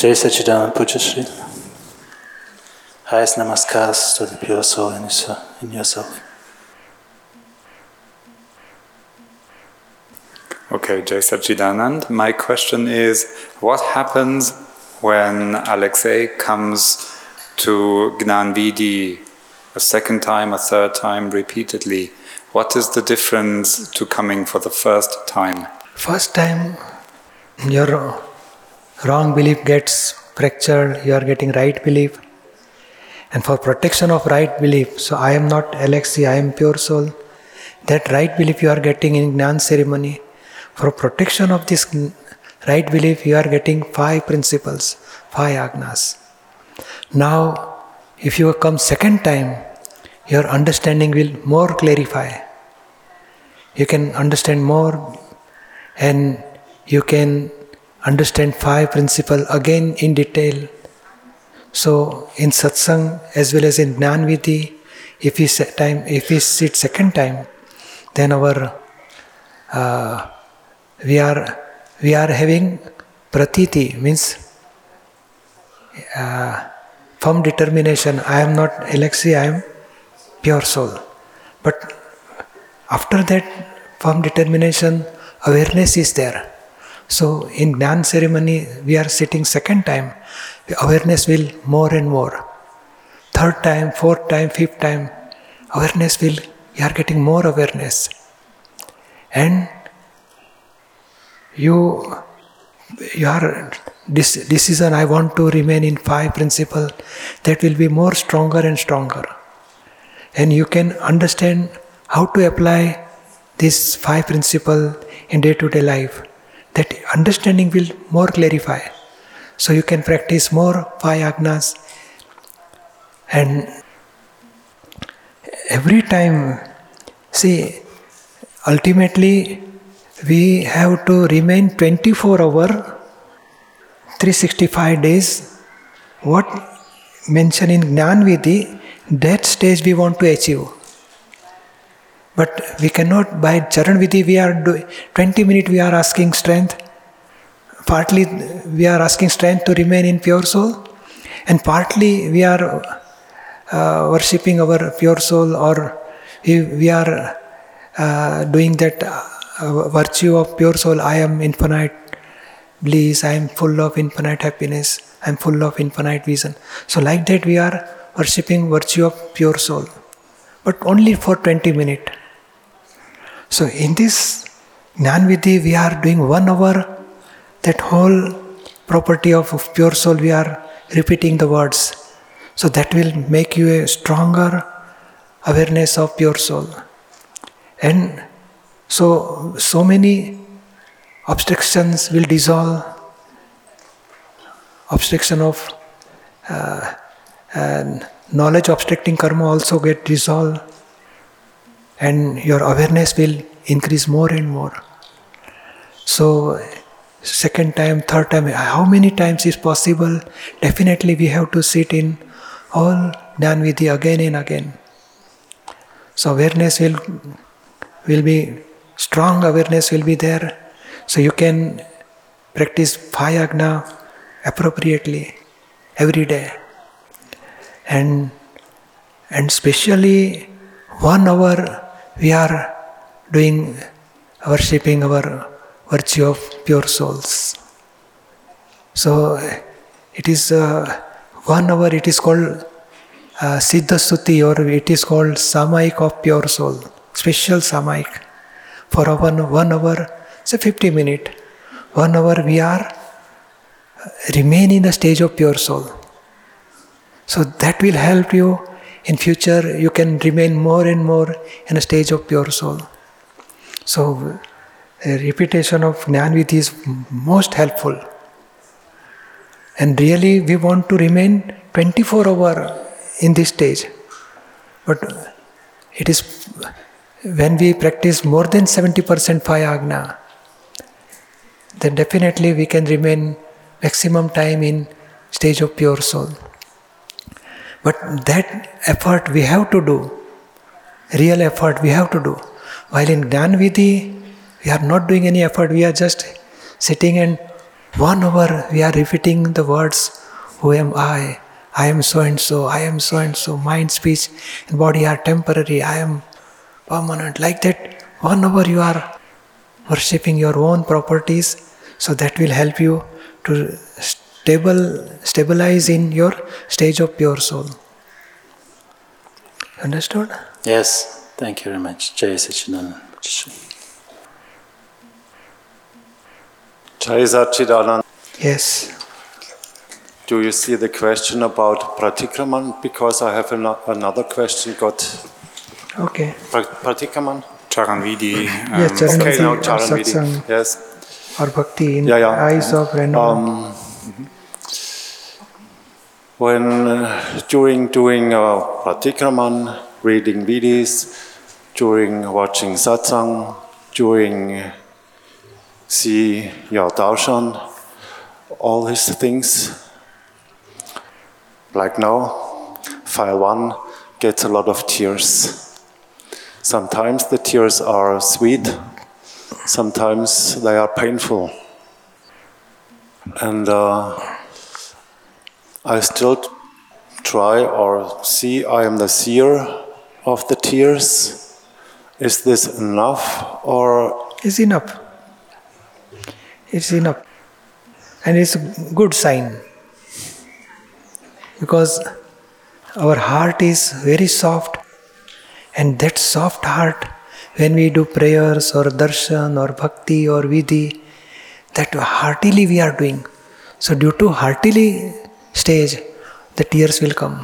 Jai Sachidanand Pujyashri. Highest namaskars to the pure soul in, in yourself. Okay, Jai Sachidanand. My question is what happens when Alexei comes to Gnanvidhi a second time, a third time, repeatedly? What is the difference to coming for the first time? First time, your wrong belief gets fractured, you are getting right belief. And for protection of right belief, so I am not Alexei, I am pure soul. That right belief you are getting in Gnan ceremony for protection of this right belief, you are getting five principles, five agnas. Now, if you come second time, your understanding will more clarify. You can understand more and you can understand five principles again in detail. So in satsang as well as in Gnanvidhi, if we time if we sit second time, then our uh, we are we are having pratiti means uh, firm determination. I am not Alexei, I am pure soul. But after that firm determination, awareness is there. So in Gnan ceremony, we are sitting second time, awareness will more and more. Third time, fourth time, fifth time, awareness will, you are getting more awareness. And you your decision i want to remain in five principle that will be more stronger and stronger and you can understand how to apply this five principle in day to day life that understanding will more clarify. So you can practice more five agnas and every time see ultimately we have to remain 24 hour 365 days. What mentioned in Gnanvidhi that stage we want to achieve but we cannot by Charan we are doing 20 minutes we are asking strength. Partly we are asking strength to remain in pure soul. And partly we are uh, worshipping our pure soul or we, we are uh, doing that virtue of pure soul, I am infinite bliss, I am full of infinite happiness, I am full of infinite vision. So, like that, we are worshipping virtue of pure soul, but only for 20 minutes. So, in this Gnanvidhi, we are doing one hour, that whole property of pure soul, we are repeating the words. So, that will make you a stronger awareness of pure soul. And so, so many obstructions will dissolve. Obstruction of uh, knowledge obstructing karma also get dissolved, and your awareness will increase more and more. So, second time, third time, how many times is possible? Definitely, we have to sit in all Gnanvidhi again and again. So, awareness will will be strong awareness will be there. So you can practice Bhayagna appropriately every day. And, and especially one hour we are doing worshipping our virtue of pure souls. So it is uh, one hour it is called uh, Siddha Suti or it is called Samayik of pure soul, special Samayik for one, one hour, say 50 minutes, one hour we are uh, remain in the stage of pure soul. So that will help you in future. You can remain more and more in a stage of pure soul. So a repetition of Gnanvidhi is most helpful. And really, we want to remain 24 hour in this stage. But it is when we practice more than 70% Agna, then definitely we can remain maximum time in stage of pure soul. But that effort we have to do, real effort we have to do. While in Gnan Vidhi, we are not doing any effort, we are just sitting and one hour we are repeating the words, Who am I? I am so and so, I am so and so, mind, speech, and body are temporary, I am permanent. Like that, one hour you are worshipping your own properties, so that will help you to stable, stabilize in your stage of pure soul. Understood? Yes, thank you very much. Jai Sachidanand. Jai Sachidanand. Yes. Do you see the question about Pratikraman? Because I have ano- another question got. Okay. Pra- Pratikraman? Charanvidhi. Um, Yes, Charan- Okay, now Charanvidhi. Yes. Or bhakti in Yeah, yeah. eyes of renewal. Um, when uh, during doing uh, Pratikraman, reading Vidhis, during watching satsang, during see your darshan, all these things, like now, file one gets a lot of tears. Sometimes the tears are sweet, sometimes they are painful. And uh, I still try or see I am the seer of the tears. Is this enough or is enough. It's enough. And it's a good sign. Because our heart is very soft, and that soft heart, when we do prayers or darshan or bhakti or vidhi, that heartily we are doing. So, due to heartily stage, the tears will come.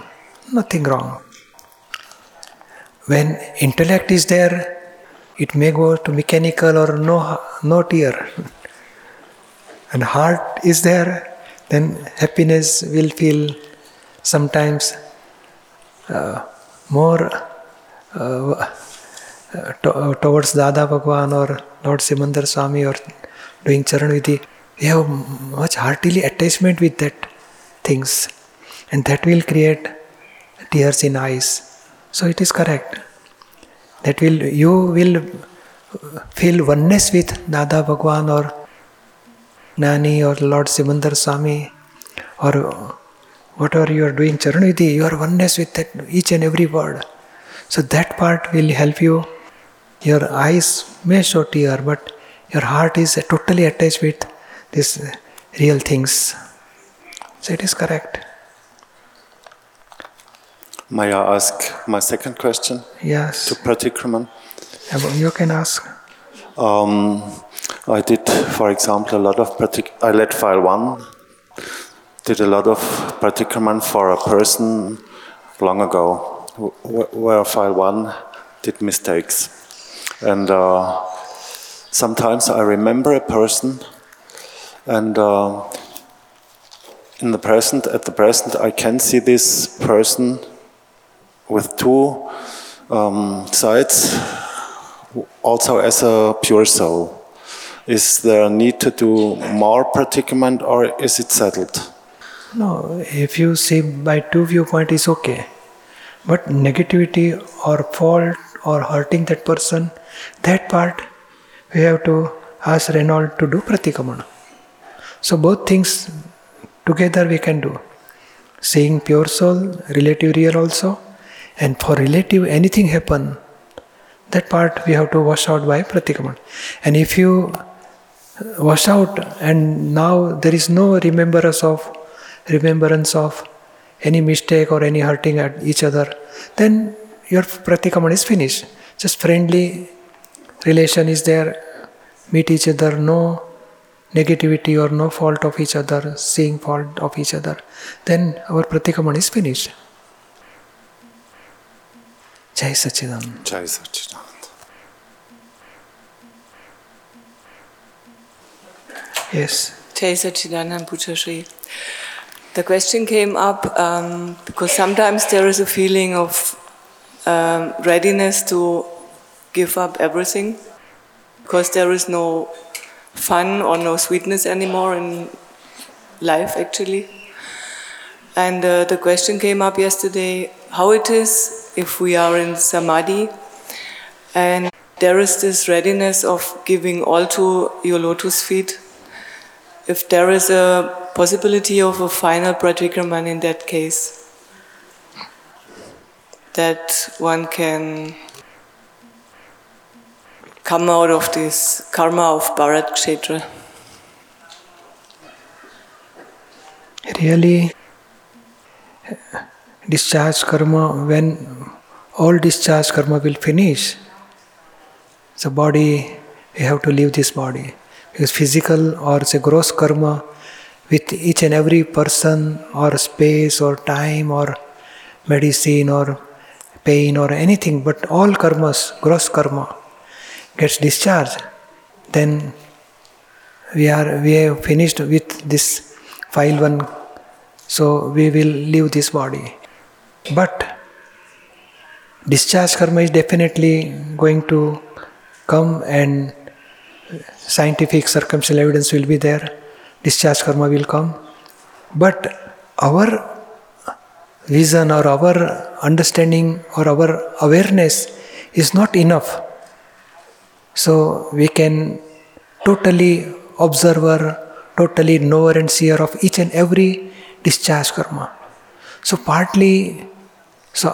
Nothing wrong. When intellect is there, it may go to mechanical or no, no tear. And heart is there, then happiness will feel sometimes uh, more uh, to- towards Dada Bhagwan or Lord Simandar Swami or doing Charan Vidhi. We have much heartily attachment with that things, and that will create tears in eyes. So it is correct. That will you will feel oneness with Dada Bhagwan or Gnani or Lord Simandhar Swami or whatever you are doing Charanvidhi, you are oneness with that each and every word. So that part will help you. Your eyes may show tear, but your heart is totally attached with these real things. So it is correct. may I ask my second question Yes. to Pratikraman? You can ask. Um, I did, for example, a lot of pratik. I led file one. Did a lot of pratikraman for a person long ago, where file one did mistakes, and uh, sometimes I remember a person, and uh, in the present, at the present, I can see this person with two um, sides also as a pure soul. Is there a need to do more pratikraman or is it settled? No, if you see by two viewpoint is okay. But negativity or fault or hurting that person, that part we have to ask Renault to do pratikramana. So both things together we can do. Seeing pure soul, relative real also, and for relative anything happen, that part we have to wash out by pratikramana. And if you uh, wash out and now there is no remembrance of remembrance of any mistake or any hurting at each other, then your pratikraman is finished. Just friendly relation is there, meet each other, no negativity or no fault of each other, seeing fault of each other, then our pratikraman is finished. Jai Sachidanand. Jai Sachidanand. Yes. Jai Sachidanand Pujyashri. The question came up um, because sometimes there is a feeling of um, readiness to give up everything because there is no fun or no sweetness anymore in life actually. And uh, the question came up yesterday how it is if we are in samadhi and there is this readiness of giving all to your lotus feet if there is a possibility of a final pratikraman in that case, that one can come out of this karma of Bharat Kshetra. Really, discharge karma, when all discharge karma will finish, the body, we have to leave this body. Because physical or say gross karma with each and every person or space or time or medicine or pain or anything, but all karmas, gross karma, gets discharged, then we are we have finished with this file one, so we will leave this body. But discharge karma is definitely going to come and scientific circumstantial evidence will be there, discharge karma will come. But our vision or our understanding or our awareness is not enough. So we can totally observer, totally knower and seer of each and every discharge karma. So partly, so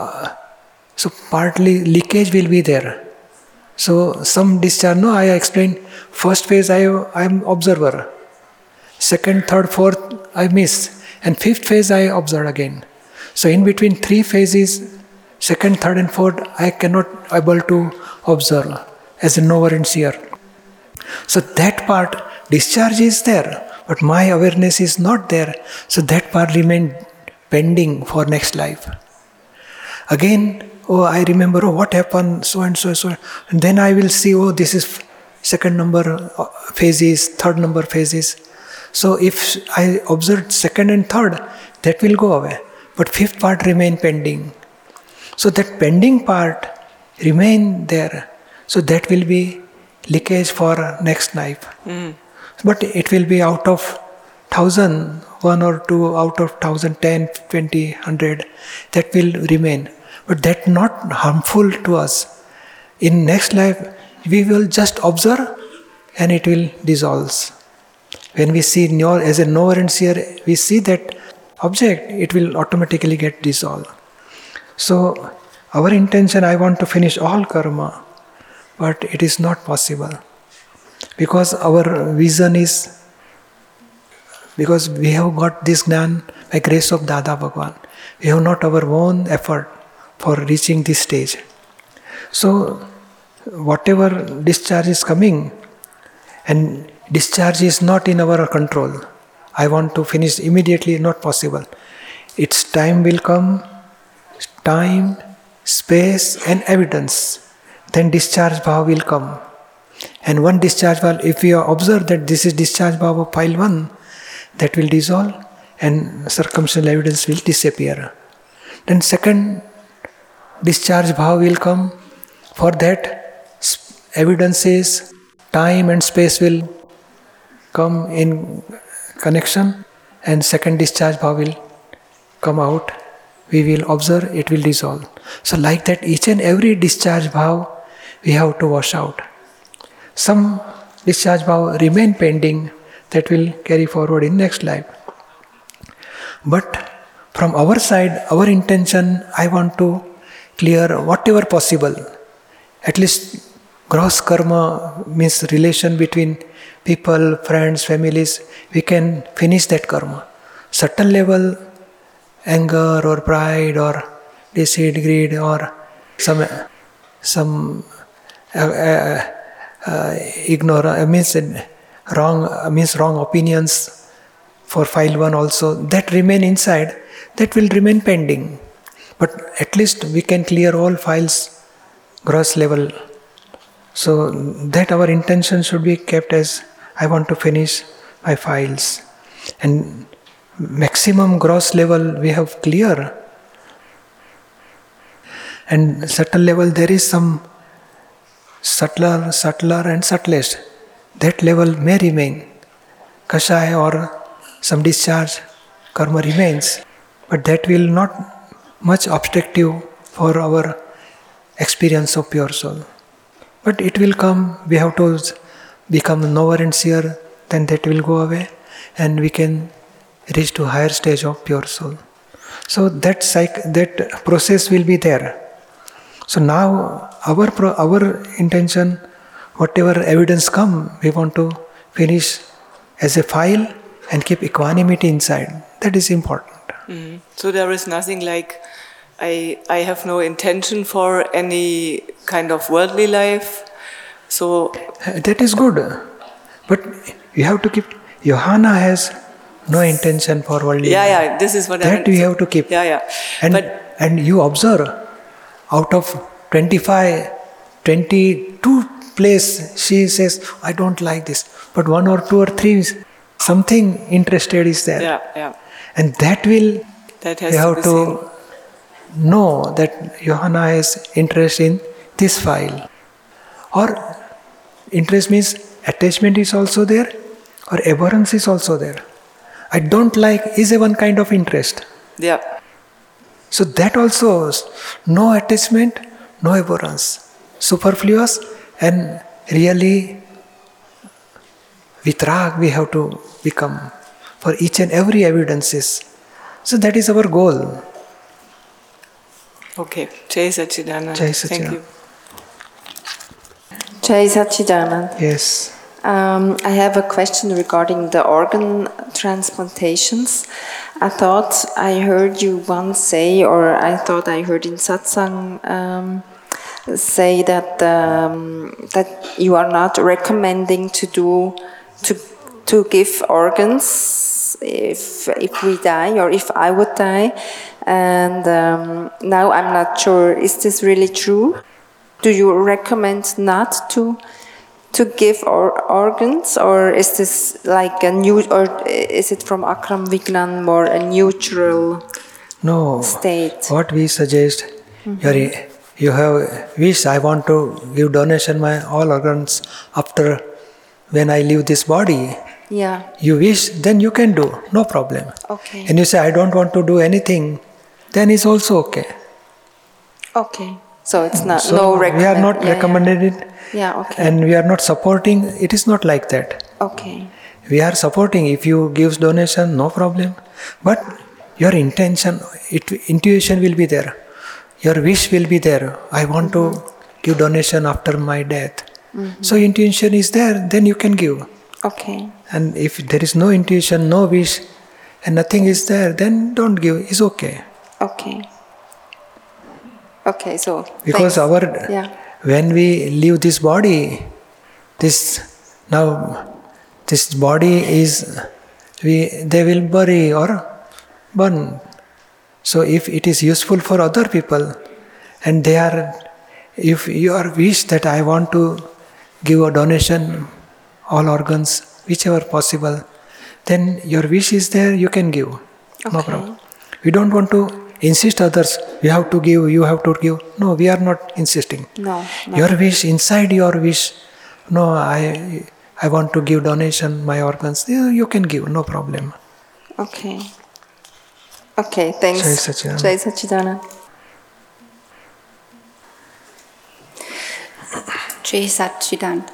so partly leakage will be there. So some discharge. No, I explained. First phase I I am observer. Second, third, fourth I miss, and fifth phase I observe again. So in between three phases, second, third, and fourth, I cannot able to observe as a knower and seer. So that part, discharge is there, but my awareness is not there. So that part remain pending for next life. Again, oh, I remember, oh, what happened, so and so, so. And then I will see, oh, this is second number uh, phases, third number phases. So if I observe second and third, that will go away. But fifth part remain pending. So that pending part remain there. So that will be leakage for next life. Hmm. But it will be out of thousand, one or two out of thousand, ten, twenty, hundred, that will remain. But that not harmful to us. In next life, we will just observe and it will dissolve. When we see knower as a knower and seer, we see that object, it will automatically get dissolved. So, our intention, I want to finish all karma, but it is not possible because our vision is because we have got this gnan by grace of Dada Bhagwan. We have not our own effort for reaching this stage. So, whatever discharge is coming, and discharge is not in our control. I want to finish immediately, not possible. Its time will come, time, space, and evidence. Then discharge bhava will come. And one discharge bhava, if we observe that this is discharge bhava of file 1, that will dissolve and circumstantial evidence will disappear. Then second discharge bhava will come. For that, evidences, time and space will come in connection, and second discharge bhava will come out. We will observe, it will dissolve. So, like that, each and every discharge bhava we have to wash out. Some discharge bhava remain pending that will carry forward in next life. But from our side, our intention, I want to clear whatever possible. At least gross karma means relation between people, friends, families. We can finish that karma. Certain level, anger or pride or deceit, greed or some some uh, uh, uh, ignore uh, means wrong uh, means wrong opinions for file one also. That remain inside. That will remain pending. But at least we can clear all files gross level. So that our intention should be kept as i want to finish my files. And maximum gross level we have clear. And subtle level there is some subtler subtler and subtlest that level may remain. Kashaya or some discharge karma remains, but that will not much obstructive for our experience of pure soul. But it will come, we have to become knower and seer, then that will go away. and we can reach to higher stage of pure soul. So that that process will be there. So now our pro- our intention, whatever evidence come, we want to finish as a file and keep equanimity inside. That is important. Mm-hmm. So there is nothing like I I have no intention for any kind of worldly life. So That is good, but you have to keep. Johanna has no intention for worldly. yeah, life. yeah, this is what I That meant. we have to keep. Yeah, yeah. And but and you observe, out of 25, 22 place, she says, I don't like this. But one or two or three, something interested is there. yeah, yeah. And that will, That has you to have be to know that Johanna has interest in this file. Or interest means attachment is also there, or abhorrence is also there. I don't like is a one kind of interest. Yeah. So that also is no attachment, no abhorrence, superfluous and really vitrag we have to become for each and every evidences. So that is our goal. Okay. Jai Sachidanand. Jai Thank you. Jai Sachidanand. Yes. Um, I have a question regarding the organ transplantations. I thought I heard you once say, or I thought I heard in satsang um, say that um, that you are not recommending to do to to give organs if if we die or if I would die. And um, now I'm not sure. Is this really true? Do you recommend not to? To give or organs, or is this like a new, or is it from Akram Vignan more a neutral No. state? What we suggest, mm-hmm. you're, you have wish I want to give donation my all organs after when I leave this body. Yeah. You wish, then you can do, no problem. Okay. And you say I don't want to do anything, then it's also okay. Okay. So it's not So no we are not yeah, yeah. recommended it, Yeah. Okay. and we are not supporting. It is not like that. okay. We are supporting. If you gives donation, no problem. But your intention, it, intuition will be there. Your wish will be there. I want to mm-hmm. give donation after my death. Mm-hmm. So intuition is there, then you can give. Okay. And if there is no intuition, no wish, and nothing is there, then don't give. It's okay. Okay. Okay. So Because thanks. our yeah. when we leave this body, this now this body is we they will bury or burn. So if it is useful for other people, and they are, if you are wish that I want to give a donation, all organs, whichever possible, then your wish is there, you can give. No problem. We don't want to insist others, you have to give, you have to give. No, we are not insisting. No. no. Your wish, inside your wish, no, I, I want to give donation, my organs, you you can give, no problem. Okay. Okay. Thanks. Jai Sachidanand. Jai Sachidanand. Jai Sachidanand.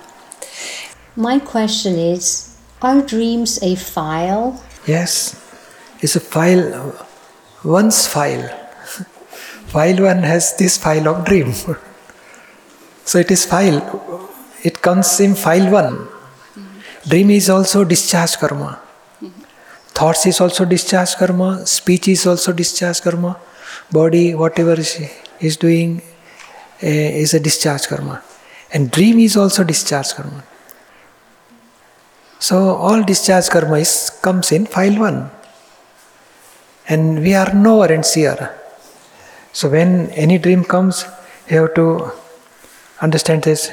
My question is Are dreams a file? Yes, it's a file, one's file. file one has this file of dream. so it is file, it comes in file one. Dream is also discharge karma. Thoughts is also discharge karma, speech is also discharge karma, body, whatever is, doing eh, is a discharge karma. And dream is also discharge karma. So all discharge karma is, comes in file one. And we are knower and seer. So when any dream comes, you have to understand this.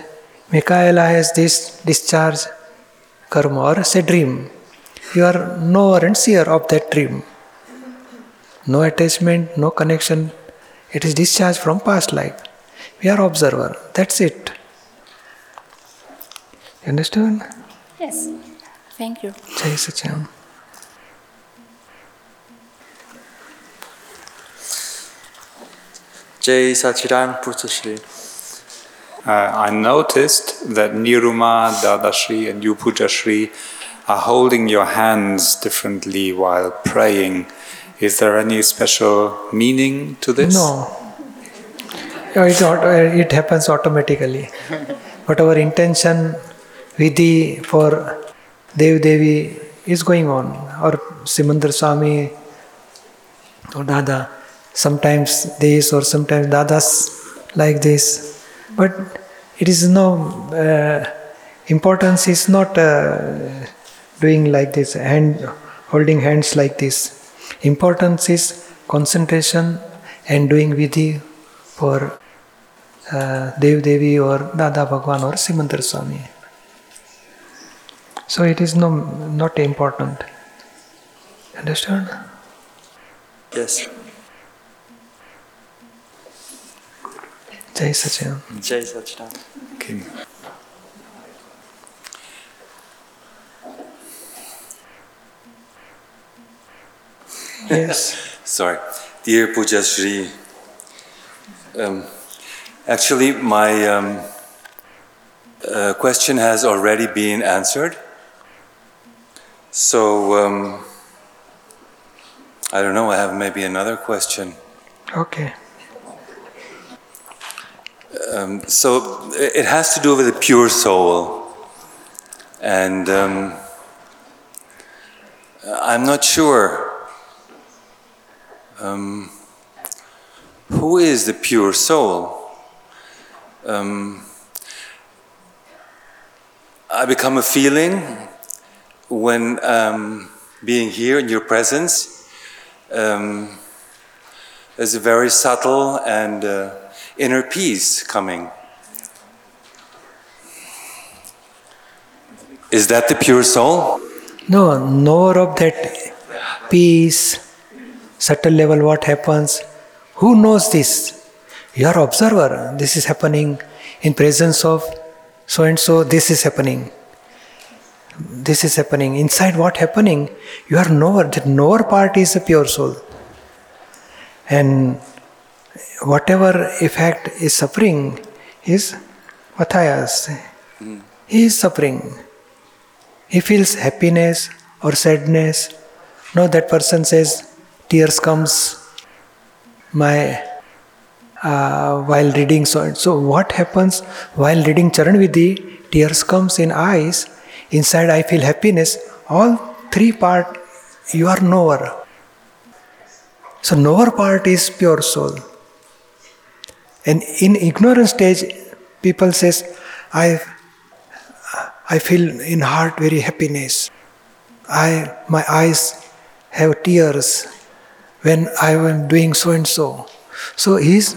Mikaela has this discharge karma or say dream. You are knower and seer of that dream. No attachment, no connection. It is discharged from past life. We are observer. That's it. You understand? Yes. Thank you. Jai Sachin. Jai Sachidan Pujyashri. Uh, I noticed that Niruma, Dadashri, and Yupujashri are holding your hands differently while praying. Is there any special meaning to this? No. No, It, auto- it happens automatically. but our intention, vidhi for Dev Devi is going on. Or Simandhar Swami or Dada. Sometimes this or sometimes Dadas like this. But it is no uh, importance is not uh, doing like this, hand holding hands like this. Importance is concentration and doing vidhi for uh, Dev Devi or Dada Bhagwan or Simandhar Swami. So it is no not important. Understand? Yes. Jai Sachin. Jai Sachidanand. Okay. Yes. Sorry. Dear Pujyashri, um, actually, my um, uh, question has already been answered. So, um, I don't know, I have maybe another question. Okay. Um, so, it has to do with the pure soul. And um, I'm not sure um, who is the pure soul. Um, I become a feeling when um, being here in your presence. Um, there's very subtle and uh, inner peace coming. Is that the pure soul? No, knower of that peace, subtle level, what happens. Who knows this? You are observer. This is happening in presence of so and so. This is happening. This is happening. Inside what happening? You are knower. The knower part is the pure soul. And whatever effect is suffering is Matthias. He is suffering. He feels happiness or sadness. No, that person says tears comes my uh, while reading so so what happens while reading Charan Vidhi tears comes in eyes inside I feel happiness all three part you are knower so knower part is pure soul and in ignorance stage people says I I feel in heart very happiness. I my eyes have tears when I am doing so and so. So he is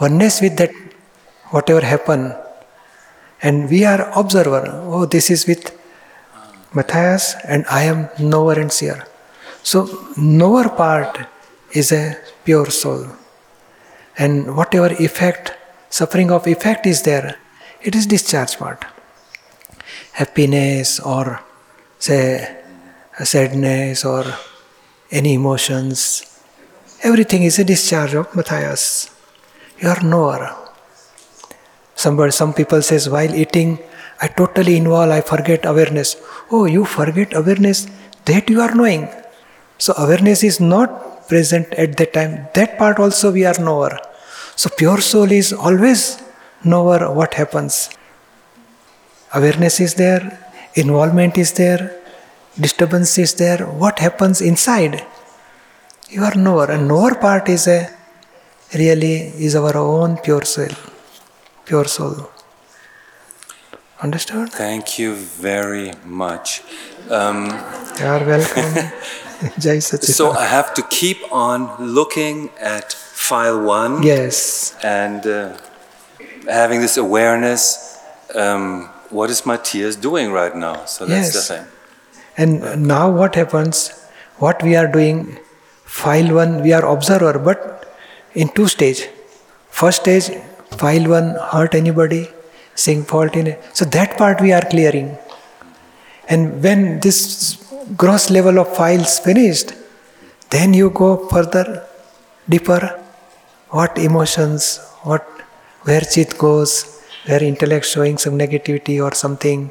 oneness with that whatever happen. And we are observer. Oh, this is with Matthias and I am knower and seer. So knower part is a pure soul. And whatever effect, suffering of effect is there, it is discharge part. Happiness or say sadness or any emotions everything is a discharge of matthias. You are knower. Somebody some people says while eating i totally involve i forget awareness. Oh you forget awareness that you are knowing. So awareness is not present at that time that part also we are knower so pure soul is always knower what happens awareness is there, involvement is there, disturbance is there. What happens inside? You are knower, and knower part is a really is our own pure soul, pure soul. Understood? Thank you very much. Um, You are welcome. Jai so I have to keep on looking at file one yes, and uh, having this awareness. Um, what is Matthias doing right now? So that's Yes. the thing. and now what happens? What we are doing? File one, we are observer, but in two stage. First stage, file one, hurt anybody, seeing fault in it. So that part we are clearing. And when this gross level of files finished, then you go further, deeper. What emotions, what where chit goes, where intellect showing some negativity or something,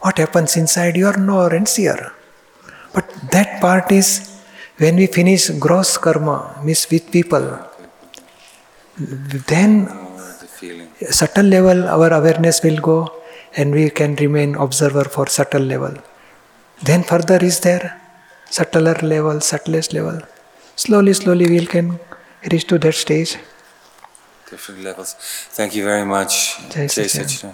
What happens inside, you are and seer. But that part is when we finish gross karma, means with people, then The subtle level our awareness will go and we can remain observer for subtle level. Then further is there subtler level, subtlest level. Slowly, slowly we can reach to that stage. Different levels. Thank you very much. Jai Jai.